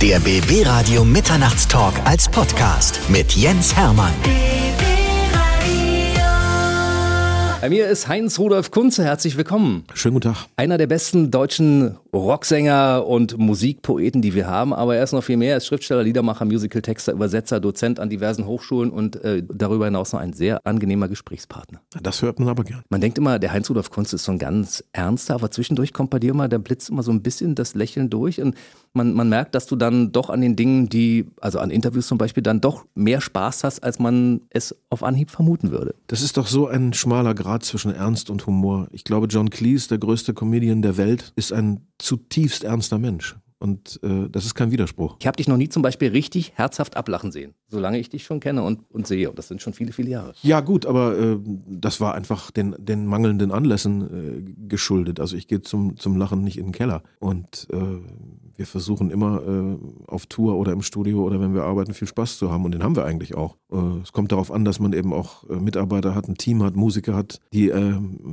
Der BB Radio Mitternachtstalk als Podcast mit Jens Hermann. Bei mir ist Heinz Rudolf Kunze. Herzlich willkommen. Schönen guten Tag. Einer der besten deutschen Rocksänger und Musikpoeten, die wir haben. Aber er ist noch viel mehr. Er ist Schriftsteller, Liedermacher, Musicaltexter, Übersetzer, Dozent an diversen Hochschulen und äh, darüber hinaus noch ein sehr angenehmer Gesprächspartner. Das hört man aber gern. Man denkt immer, der Heinz Rudolf Kunze ist so ein ganz ernster, aber zwischendurch kommt bei dir immer, der blitzt immer so ein bisschen das Lächeln durch und man, man merkt, dass du dann doch an den Dingen, die, also an Interviews zum Beispiel, dann doch mehr Spaß hast, als man es auf Anhieb vermuten würde. Das ist doch so ein schmaler Grad zwischen Ernst und Humor. Ich glaube, John Cleese, der größte Comedian der Welt, ist ein zutiefst ernster Mensch. Und äh, das ist kein Widerspruch. Ich habe dich noch nie zum Beispiel richtig herzhaft ablachen sehen, solange ich dich schon kenne und, und sehe. Und das sind schon viele, viele Jahre. Ja, gut, aber äh, das war einfach den, den mangelnden Anlässen äh, geschuldet. Also ich gehe zum, zum Lachen nicht in den Keller. Und äh, wir versuchen immer äh, auf Tour oder im Studio oder wenn wir arbeiten, viel Spaß zu haben. Und den haben wir eigentlich auch. Äh, es kommt darauf an, dass man eben auch Mitarbeiter hat, ein Team hat, Musiker hat, die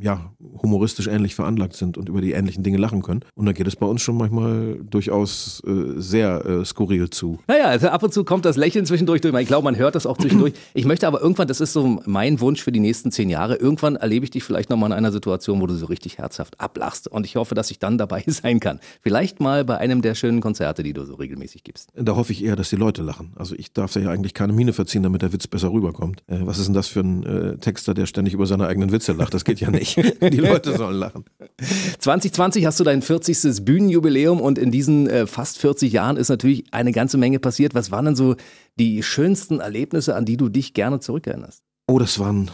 ja humoristisch ähnlich veranlagt sind und über die ähnlichen Dinge lachen können. Und da geht es bei uns schon manchmal durchaus äh, sehr äh, skurril zu. Naja, also ab und zu kommt das Lächeln zwischendurch durch. Ich glaube, man hört das auch zwischendurch. Ich möchte aber irgendwann, das ist so mein Wunsch für die nächsten zehn Jahre, irgendwann erlebe ich dich vielleicht nochmal in einer Situation, wo du so richtig herzhaft ablachst. Und ich hoffe, dass ich dann dabei sein kann. Vielleicht mal bei einem der schönen Konzerte, die du so regelmäßig gibst. Da hoffe ich eher, dass die Leute lachen. Also ich darf ja eigentlich keine Miene verziehen, damit der Witz besser rüberkommt. Äh, was ist denn das für ein äh, Texter, der ständig über seine eigenen Witze lacht? Das geht ja nicht. die Leute sollen lachen. 2020 hast du dein 40. Bühnenjubiläum und in diesen äh, fast 40 Jahren ist natürlich eine ganze Menge passiert. Was waren denn so die schönsten Erlebnisse, an die du dich gerne zurückerinnerst? Oh, das waren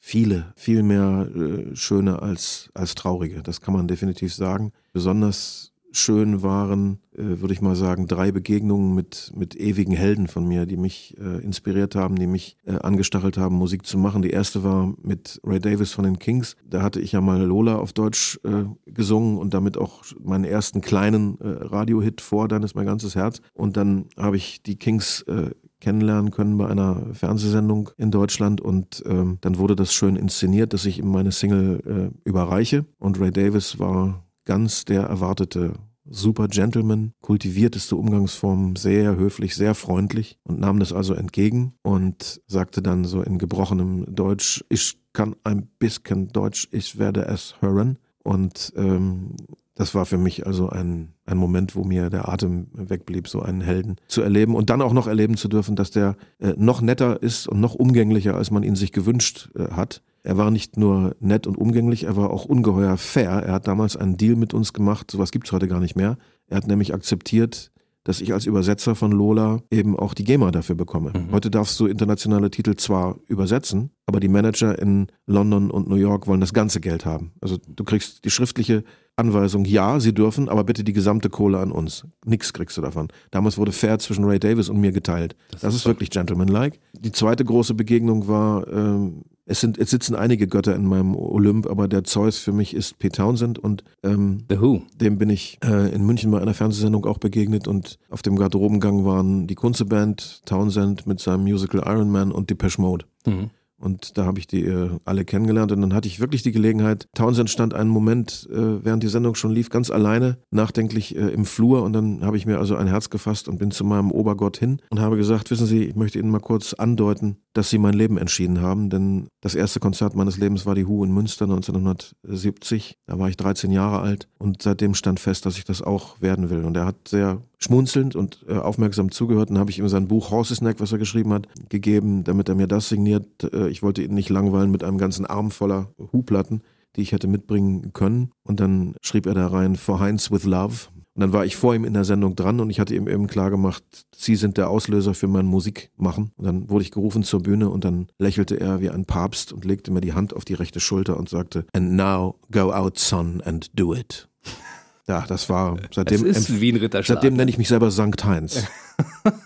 viele, viel mehr äh, schöne als, als traurige. Das kann man definitiv sagen. Besonders schön waren, äh, würde ich mal sagen, drei Begegnungen mit, mit ewigen Helden von mir, die mich äh, inspiriert haben, die mich äh, angestachelt haben, Musik zu machen. Die erste war mit Ray Davis von den Kings. Da hatte ich ja mal Lola auf Deutsch äh, gesungen und damit auch meinen ersten kleinen äh, Radiohit vor, dann ist mein ganzes Herz. Und dann habe ich die Kings äh, kennenlernen können bei einer Fernsehsendung in Deutschland und ähm, dann wurde das schön inszeniert, dass ich ihm meine Single überreiche und Ray Davis war ganz der erwartete super Gentleman, kultivierteste Umgangsform, sehr höflich, sehr freundlich und nahm das also entgegen und sagte dann so in gebrochenem Deutsch, ich kann ein bisschen Deutsch, ich werde es hören. Und ähm, das war für mich also ein, ein Moment, wo mir der Atem wegblieb, so einen Helden zu erleben und dann auch noch erleben zu dürfen, dass der äh, noch netter ist und noch umgänglicher, als man ihn sich gewünscht äh, hat. Er war nicht nur nett und umgänglich, er war auch ungeheuer fair. Er hat damals einen Deal mit uns gemacht, sowas gibt's heute gar nicht mehr. Er hat nämlich akzeptiert, dass ich als Übersetzer von Lola eben auch die GEMA dafür bekomme. Mhm. Heute darfst du internationale Titel zwar übersetzen, aber die Manager in London und New York wollen das ganze Geld haben. Also du kriegst die schriftliche Anweisung, ja, sie dürfen, aber bitte die gesamte Kohle an uns. Nix kriegst du davon. Damals wurde fair zwischen Ray Davis und mir geteilt. Das, das ist, ist wirklich gentlemanlike. Die zweite große Begegnung war, ähm, es sind, es sitzen einige Götter in meinem Olymp, aber der Zeus für mich ist Pete Townsend und ähm, The Who. Dem bin ich äh, in München bei einer Fernsehsendung auch begegnet und auf dem Garderobengang waren die Kunze-Band, Townsend mit seinem Musical Iron Man und Depeche Mode. Mhm. Und da habe ich die äh, alle kennengelernt und dann hatte ich wirklich die Gelegenheit. Townsend stand einen Moment, äh, während die Sendung schon lief, ganz alleine, nachdenklich äh, im Flur und dann habe ich mir also ein Herz gefasst und bin zu meinem Obergott hin und habe gesagt, wissen Sie, ich möchte Ihnen mal kurz andeuten, dass Sie mein Leben entschieden haben, denn das erste Konzert meines Lebens war die Hu in Münster 1970. Da war ich 13 Jahre alt und seitdem stand fest, dass ich das auch werden will. Und er hat sehr schmunzelnd und äh, aufmerksam zugehört. Dann habe ich ihm sein Buch Horses Neck, was er geschrieben hat, gegeben, damit er mir das signiert. Äh, ich wollte ihn nicht langweilen mit einem ganzen Arm voller Hu-Platten, die ich hätte mitbringen können. Und dann schrieb er da rein, For Heinz with Love. Und dann war ich vor ihm in der Sendung dran und ich hatte ihm eben klar gemacht, Sie sind der Auslöser für mein Musikmachen. Und dann wurde ich gerufen zur Bühne und dann lächelte er wie ein Papst und legte mir die Hand auf die rechte Schulter und sagte, And now go out, son, and do it. Ja, das war seitdem. Das ist wie ein Ritterschlag. Seitdem nenne ich mich selber Sankt Heinz.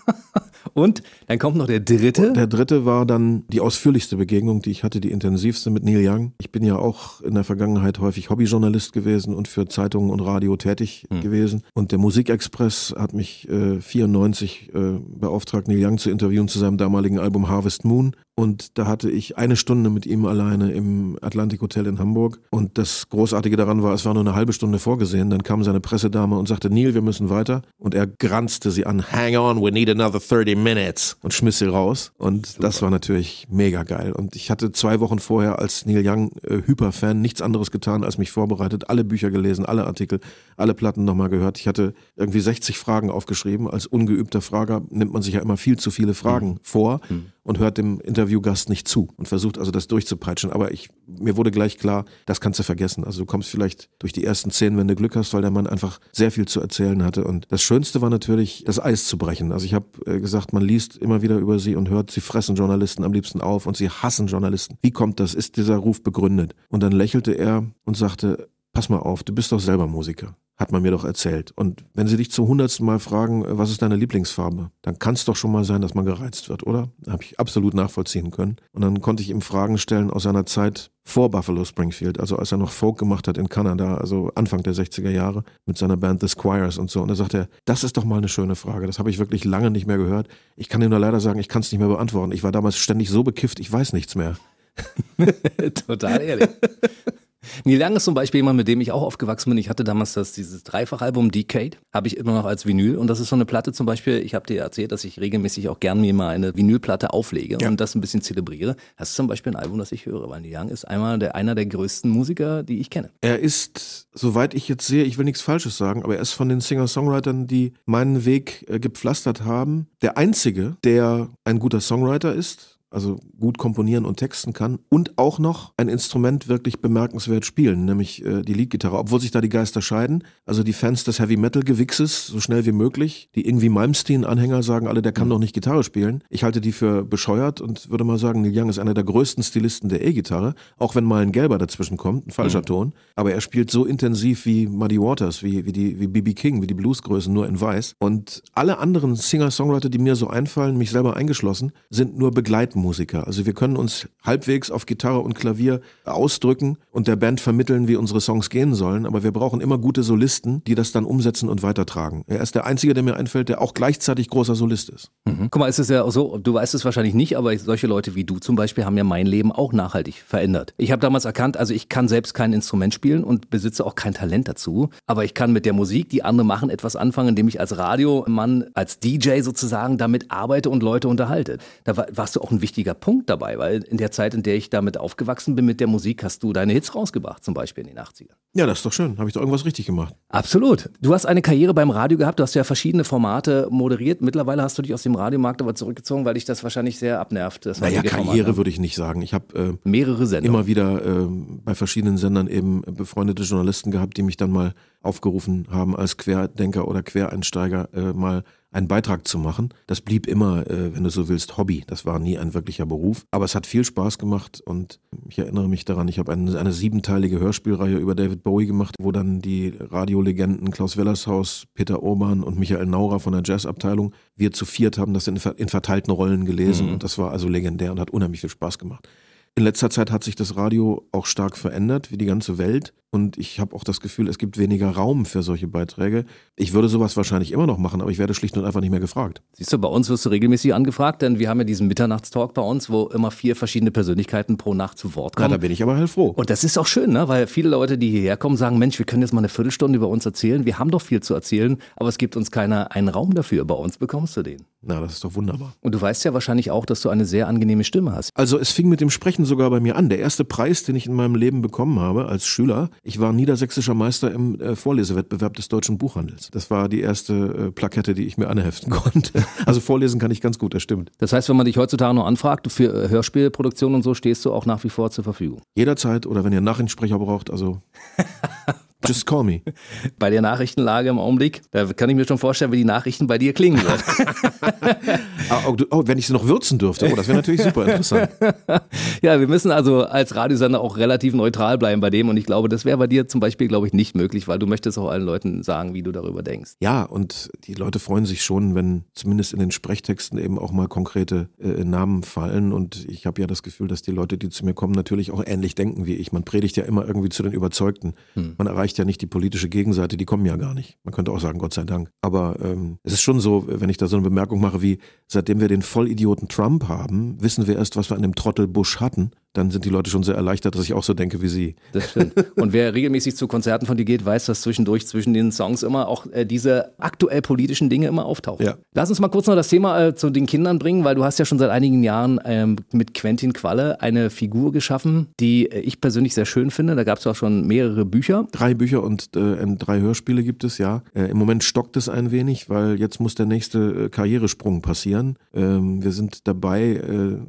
Und dann kommt noch der dritte. Der dritte war dann die ausführlichste Begegnung, die ich hatte, die intensivste mit Neil Young. Ich bin ja auch in der Vergangenheit häufig Hobbyjournalist gewesen und für Zeitungen und Radio tätig hm. gewesen. Und der Musikexpress hat mich äh, 94 äh, beauftragt, Neil Young zu interviewen zu seinem damaligen Album Harvest Moon. Und da hatte ich eine Stunde mit ihm alleine im Atlantic Hotel in Hamburg. Und das Großartige daran war, es war nur eine halbe Stunde vorgesehen. Dann kam seine Pressedame und sagte, Neil, wir müssen weiter. Und er granzte sie an, hang on, we need another 30 minutes. Und schmiss sie raus. Und Super. das war natürlich mega geil. Und ich hatte zwei Wochen vorher als Neil Young äh, Hyperfan nichts anderes getan, als mich vorbereitet, alle Bücher gelesen, alle Artikel, alle Platten nochmal gehört. Ich hatte irgendwie 60 Fragen aufgeschrieben. Als ungeübter Frager nimmt man sich ja immer viel zu viele Fragen mhm. vor. Mhm und hört dem Interviewgast nicht zu und versucht also das durchzupeitschen. Aber ich, mir wurde gleich klar, das kannst du vergessen. Also du kommst vielleicht durch die ersten zehn, wenn du Glück hast, weil der Mann einfach sehr viel zu erzählen hatte. Und das Schönste war natürlich, das Eis zu brechen. Also ich habe äh, gesagt, man liest immer wieder über sie und hört, sie fressen Journalisten am liebsten auf und sie hassen Journalisten. Wie kommt das? Ist dieser Ruf begründet? Und dann lächelte er und sagte, pass mal auf, du bist doch selber Musiker hat man mir doch erzählt. Und wenn sie dich zum hundertsten Mal fragen, äh, was ist deine Lieblingsfarbe, dann kann es doch schon mal sein, dass man gereizt wird, oder? Habe ich absolut nachvollziehen können. Und dann konnte ich ihm Fragen stellen aus seiner Zeit vor Buffalo Springfield, also als er noch Folk gemacht hat in Kanada, also Anfang der 60er Jahre mit seiner Band The Squires und so. Und da sagt er, das ist doch mal eine schöne Frage. Das habe ich wirklich lange nicht mehr gehört. Ich kann ihm nur leider sagen, ich kann es nicht mehr beantworten. Ich war damals ständig so bekifft, ich weiß nichts mehr. Total ehrlich. Neil Young ist zum Beispiel jemand, mit dem ich auch aufgewachsen bin. Ich hatte damals das, dieses Dreifachalbum Decade, habe ich immer noch als Vinyl. Und das ist so eine Platte zum Beispiel, ich habe dir erzählt, dass ich regelmäßig auch gern mir mal eine Vinylplatte auflege ja. und das ein bisschen zelebriere. Das ist zum Beispiel ein Album, das ich höre, weil Neil Young ist einmal der, einer der größten Musiker, die ich kenne. Er ist, soweit ich jetzt sehe, ich will nichts Falsches sagen, aber er ist von den Singer-Songwritern, die meinen Weg äh, gepflastert haben, der einzige, der ein guter Songwriter ist also gut komponieren und texten kann und auch noch ein Instrument wirklich bemerkenswert spielen, nämlich äh, die Leadgitarre, obwohl sich da die Geister scheiden. Also die Fans des Heavy Metal Gewichses, so schnell wie möglich, die irgendwie Malmsteen Anhänger sagen alle, der kann mhm. doch nicht Gitarre spielen. Ich halte die für bescheuert und würde mal sagen, Neil Young ist einer der größten Stilisten der E-Gitarre, auch wenn mal ein gelber dazwischen kommt, ein falscher mhm. Ton, aber er spielt so intensiv wie Muddy Waters, wie wie die wie BB King, wie die Bluesgrößen nur in weiß und alle anderen Singer-Songwriter, die mir so einfallen, mich selber eingeschlossen, sind nur Begleitmusik Musiker. Also wir können uns halbwegs auf Gitarre und Klavier ausdrücken und der Band vermitteln, wie unsere Songs gehen sollen, aber wir brauchen immer gute Solisten, die das dann umsetzen und weitertragen. Er ist der Einzige, der mir einfällt, der auch gleichzeitig großer Solist ist. Mhm. Guck mal, es ist ja auch so, du weißt es wahrscheinlich nicht, aber solche Leute wie du zum Beispiel haben ja mein Leben auch nachhaltig verändert. Ich habe damals erkannt, also ich kann selbst kein Instrument spielen und besitze auch kein Talent dazu, aber ich kann mit der Musik, die andere machen, etwas anfangen, indem ich als Radiomann, als DJ sozusagen damit arbeite und Leute unterhalte. Da warst du auch ein wichtiger Punkt dabei, weil in der Zeit, in der ich damit aufgewachsen bin mit der Musik, hast du deine Hits rausgebracht, zum Beispiel in den 80ern. Ja, das ist doch schön. Habe ich doch irgendwas richtig gemacht. Absolut. Du hast eine Karriere beim Radio gehabt, du hast ja verschiedene Formate moderiert. Mittlerweile hast du dich aus dem Radiomarkt aber zurückgezogen, weil dich das wahrscheinlich sehr abnervt. Das naja, Karriere würde ich nicht sagen. Ich habe äh, mehrere Sendungen. Immer wieder äh, bei verschiedenen Sendern eben befreundete Journalisten gehabt, die mich dann mal aufgerufen haben, als Querdenker oder Quereinsteiger äh, mal einen Beitrag zu machen. Das blieb immer, äh, wenn du so willst, Hobby. Das war nie ein wirklicher Beruf. Aber es hat viel Spaß gemacht und ich erinnere mich daran, ich habe eine, eine siebenteilige Hörspielreihe über David Bowie gemacht, wo dann die Radiolegenden Klaus Wellershaus, Peter Urban und Michael Naurer von der Jazzabteilung, wir zu viert haben das in, in verteilten Rollen gelesen mhm. und das war also legendär und hat unheimlich viel Spaß gemacht. In letzter Zeit hat sich das Radio auch stark verändert, wie die ganze Welt. Und ich habe auch das Gefühl, es gibt weniger Raum für solche Beiträge. Ich würde sowas wahrscheinlich immer noch machen, aber ich werde schlicht und einfach nicht mehr gefragt. Siehst du, bei uns wirst du regelmäßig angefragt, denn wir haben ja diesen Mitternachtstalk bei uns, wo immer vier verschiedene Persönlichkeiten pro Nacht zu Wort kommen. Ja, da bin ich aber hellfroh. Und das ist auch schön, ne? weil viele Leute, die hierher kommen, sagen, Mensch, wir können jetzt mal eine Viertelstunde über uns erzählen. Wir haben doch viel zu erzählen, aber es gibt uns keiner einen Raum dafür. Bei uns bekommst du den. Na, das ist doch wunderbar. Und du weißt ja wahrscheinlich auch, dass du eine sehr angenehme Stimme hast. Also es fing mit dem Sprechen sogar bei mir an. Der erste Preis, den ich in meinem Leben bekommen habe als Schüler, ich war niedersächsischer Meister im äh, Vorlesewettbewerb des deutschen Buchhandels. Das war die erste äh, Plakette, die ich mir anheften konnte. Also vorlesen kann ich ganz gut, das stimmt. Das heißt, wenn man dich heutzutage noch anfragt, für äh, Hörspielproduktion und so, stehst du auch nach wie vor zur Verfügung? Jederzeit oder wenn ihr Nachrichtensprecher braucht, also Just call me. Bei der Nachrichtenlage im Augenblick, da kann ich mir schon vorstellen, wie die Nachrichten bei dir klingen würden. Ah, oh, oh, wenn ich sie noch würzen dürfte, oh, das wäre natürlich super interessant. ja, wir müssen also als Radiosender auch relativ neutral bleiben bei dem und ich glaube, das wäre bei dir zum Beispiel, glaube ich, nicht möglich, weil du möchtest auch allen Leuten sagen, wie du darüber denkst. Ja, und die Leute freuen sich schon, wenn zumindest in den Sprechtexten eben auch mal konkrete äh, Namen fallen und ich habe ja das Gefühl, dass die Leute, die zu mir kommen, natürlich auch ähnlich denken wie ich. Man predigt ja immer irgendwie zu den Überzeugten. Hm. Man erreicht erreicht ja nicht die politische Gegenseite, die kommen ja gar nicht. Man könnte auch sagen, Gott sei Dank. Aber ähm, es ist schon so, wenn ich da so eine Bemerkung mache wie, seitdem wir den Vollidioten Trump haben, wissen wir erst, was wir an dem Trottel Bush hatten dann sind die Leute schon sehr erleichtert, dass ich auch so denke wie sie. Das stimmt. Und wer regelmäßig zu Konzerten von dir geht, weiß, dass zwischendurch zwischen den Songs immer auch äh, diese aktuell politischen Dinge immer auftauchen. Ja. Lass uns mal kurz noch das Thema äh, zu den Kindern bringen, weil du hast ja schon seit einigen Jahren ähm, mit Quentin Qualle eine Figur geschaffen, die äh, ich persönlich sehr schön finde. Da gab es auch schon mehrere Bücher. Drei Bücher und äh, drei Hörspiele gibt es, ja. Äh, Im Moment stockt es ein wenig, weil jetzt muss der nächste äh, Karrieresprung passieren. Ähm, wir sind dabei,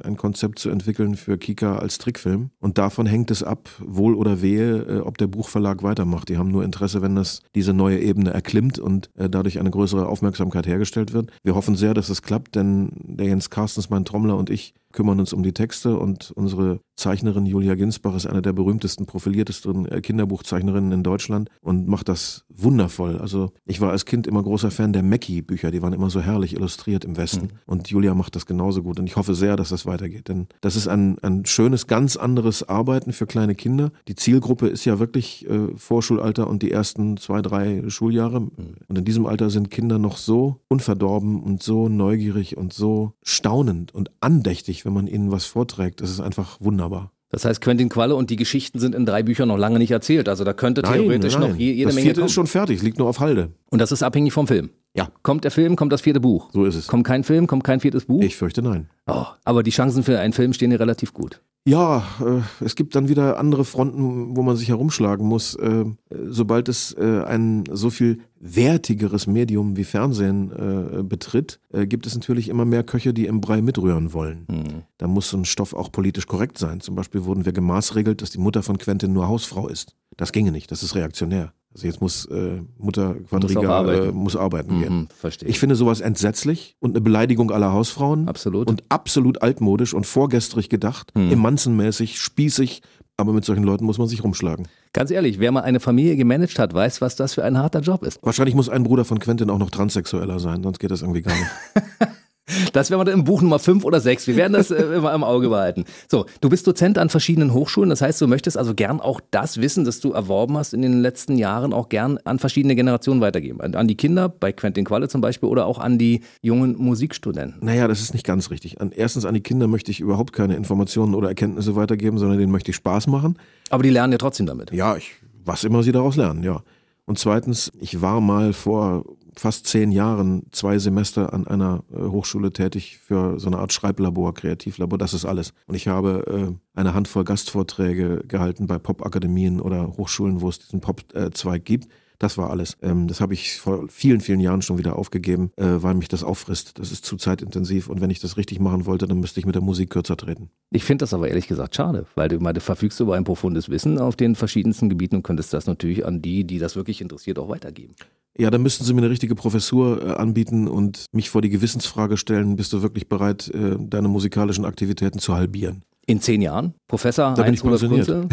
ein Konzept zu entwickeln für Kika als als Trickfilm. Und davon hängt es ab, wohl oder wehe, äh, ob der Buchverlag weitermacht. Die haben nur Interesse, wenn das diese neue Ebene erklimmt und äh, dadurch eine größere Aufmerksamkeit hergestellt wird. Wir hoffen sehr, dass es klappt, denn der Jens Carstens, mein Trommler und ich kümmern uns um die Texte und unsere Zeichnerin Julia Ginsbach ist eine der berühmtesten, profiliertesten äh, Kinderbuchzeichnerinnen in Deutschland und macht das wundervoll. Also ich war als Kind immer großer Fan der Mackie-Bücher, die waren immer so herrlich illustriert im Westen. Mhm. Und Julia macht das genauso gut und ich hoffe sehr, dass das weitergeht, denn das ist ein, ein schönes, ganz anderes Arbeiten für kleine Kinder. Die Zielgruppe ist ja wirklich äh, Vorschulalter und die ersten zwei, drei Schuljahre. Mhm. Und in diesem Alter sind Kinder noch so unverdorben und so neugierig und so staunend und andächtig wenn man ihnen was vorträgt. Das ist einfach wunderbar. Das heißt, Quentin Qualle und die Geschichten sind in drei Büchern noch lange nicht erzählt. Also da könnte nein, theoretisch nein. noch jede das Menge. Das vierte ist schon fertig, liegt nur auf Halde. Und das ist abhängig vom Film. Ja. Kommt der Film, kommt das vierte Buch. So ist es. Kommt kein Film, kommt kein viertes Buch? Ich fürchte nein. Oh, aber die Chancen für einen Film stehen ja relativ gut. Ja, äh, es gibt dann wieder andere Fronten, wo man sich herumschlagen muss. Äh, sobald es äh, ein so viel wertigeres Medium wie Fernsehen äh, betritt, äh, gibt es natürlich immer mehr Köche, die im Brei mitrühren wollen. Mhm. Da muss so ein Stoff auch politisch korrekt sein. Zum Beispiel wurden wir gemaßregelt, dass die Mutter von Quentin nur Hausfrau ist. Das ginge nicht, das ist reaktionär. Also jetzt muss äh, Mutter Quadriga muss arbeiten, äh, muss arbeiten mhm, gehen. Verstehe. Ich finde sowas entsetzlich und eine Beleidigung aller Hausfrauen. Absolut. Und absolut altmodisch und vorgestrig gedacht, mhm. emanzenmäßig, spießig. Aber mit solchen Leuten muss man sich rumschlagen. Ganz ehrlich, wer mal eine Familie gemanagt hat, weiß, was das für ein harter Job ist. Wahrscheinlich muss ein Bruder von Quentin auch noch transsexueller sein, sonst geht das irgendwie gar nicht. Das wir dann im Buch Nummer 5 oder 6. Wir werden das äh, immer im Auge behalten. So, du bist Dozent an verschiedenen Hochschulen. Das heißt, du möchtest also gern auch das Wissen, das du erworben hast in den letzten Jahren, auch gern an verschiedene Generationen weitergeben. An, an die Kinder, bei Quentin Qualle zum Beispiel, oder auch an die jungen Musikstudenten. Naja, das ist nicht ganz richtig. An, erstens, an die Kinder möchte ich überhaupt keine Informationen oder Erkenntnisse weitergeben, sondern denen möchte ich Spaß machen. Aber die lernen ja trotzdem damit. Ja, ich, was immer sie daraus lernen, ja. Und zweitens, ich war mal vor fast zehn Jahren zwei Semester an einer äh, Hochschule tätig für so eine Art Schreiblabor, Kreativlabor, das ist alles. Und ich habe äh, eine Handvoll Gastvorträge gehalten bei Popakademien oder Hochschulen, wo es diesen Pop-Zweig gibt. Das war alles. Ähm, das habe ich vor vielen, vielen Jahren schon wieder aufgegeben, äh, weil mich das auffrisst. Das ist zu zeitintensiv und wenn ich das richtig machen wollte, dann müsste ich mit der Musik kürzer treten. Ich finde das aber ehrlich gesagt schade, weil du, meine, du verfügst über ein profundes Wissen auf den verschiedensten Gebieten und könntest das natürlich an die, die das wirklich interessiert, auch weitergeben. Ja, dann müssten Sie mir eine richtige Professur äh, anbieten und mich vor die Gewissensfrage stellen, bist du wirklich bereit, äh, deine musikalischen Aktivitäten zu halbieren? In zehn Jahren? Professor da Heinz Rudolf Kunze?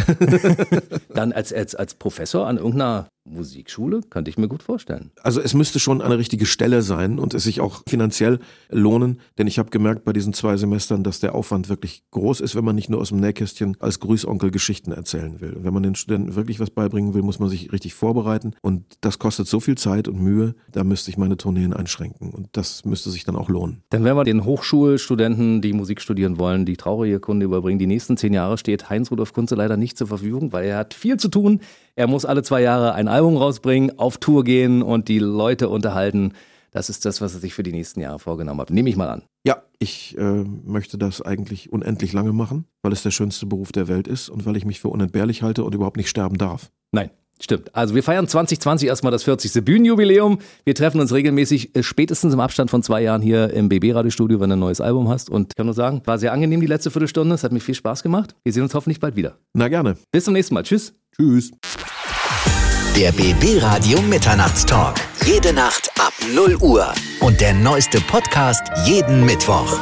Dann als, als, als Professor an irgendeiner Musikschule, könnte ich mir gut vorstellen. Also es müsste schon eine richtige Stelle sein und es sich auch finanziell lohnen, denn ich habe gemerkt bei diesen zwei Semestern, dass der Aufwand wirklich groß ist, wenn man nicht nur aus dem Nähkästchen als Grüßonkel Geschichten erzählen will. Wenn man den Studenten wirklich was beibringen will, muss man sich richtig vorbereiten und das kostet so viel Zeit und Mühe, da müsste ich meine Tourneen einschränken und das müsste sich dann auch lohnen. Dann werden wir den Hochschulstudenten, die Musik studieren wollen, die traurige Kunde überbringen. Die nächsten zehn Jahre steht Heinz Rudolf Kunze leider nicht zur Verfügung, weil er hat viel zu tun. Er muss alle zwei Jahre ein Album rausbringen, auf Tour gehen und die Leute unterhalten. Das ist das, was er sich für die nächsten Jahre vorgenommen hat. Nehme ich mal an. Ja, ich äh, möchte das eigentlich unendlich lange machen, weil es der schönste Beruf der Welt ist und weil ich mich für unentbehrlich halte und überhaupt nicht sterben darf. Nein, Stimmt. Also wir feiern 2020 erstmal das 40. Bühnenjubiläum. Wir treffen uns regelmäßig, äh, spätestens im Abstand von zwei Jahren hier im BB-Radiostudio, wenn du ein neues Album hast. Und ich kann nur sagen, war sehr angenehm die letzte Viertelstunde. Es hat mir viel Spaß gemacht. Wir sehen uns hoffentlich bald wieder. Na gerne. Bis zum nächsten Mal. Tschüss. Tschüss. Der BB Radio Mitternachtstalk. Jede Nacht ab 0 Uhr. Und der neueste Podcast jeden Mittwoch.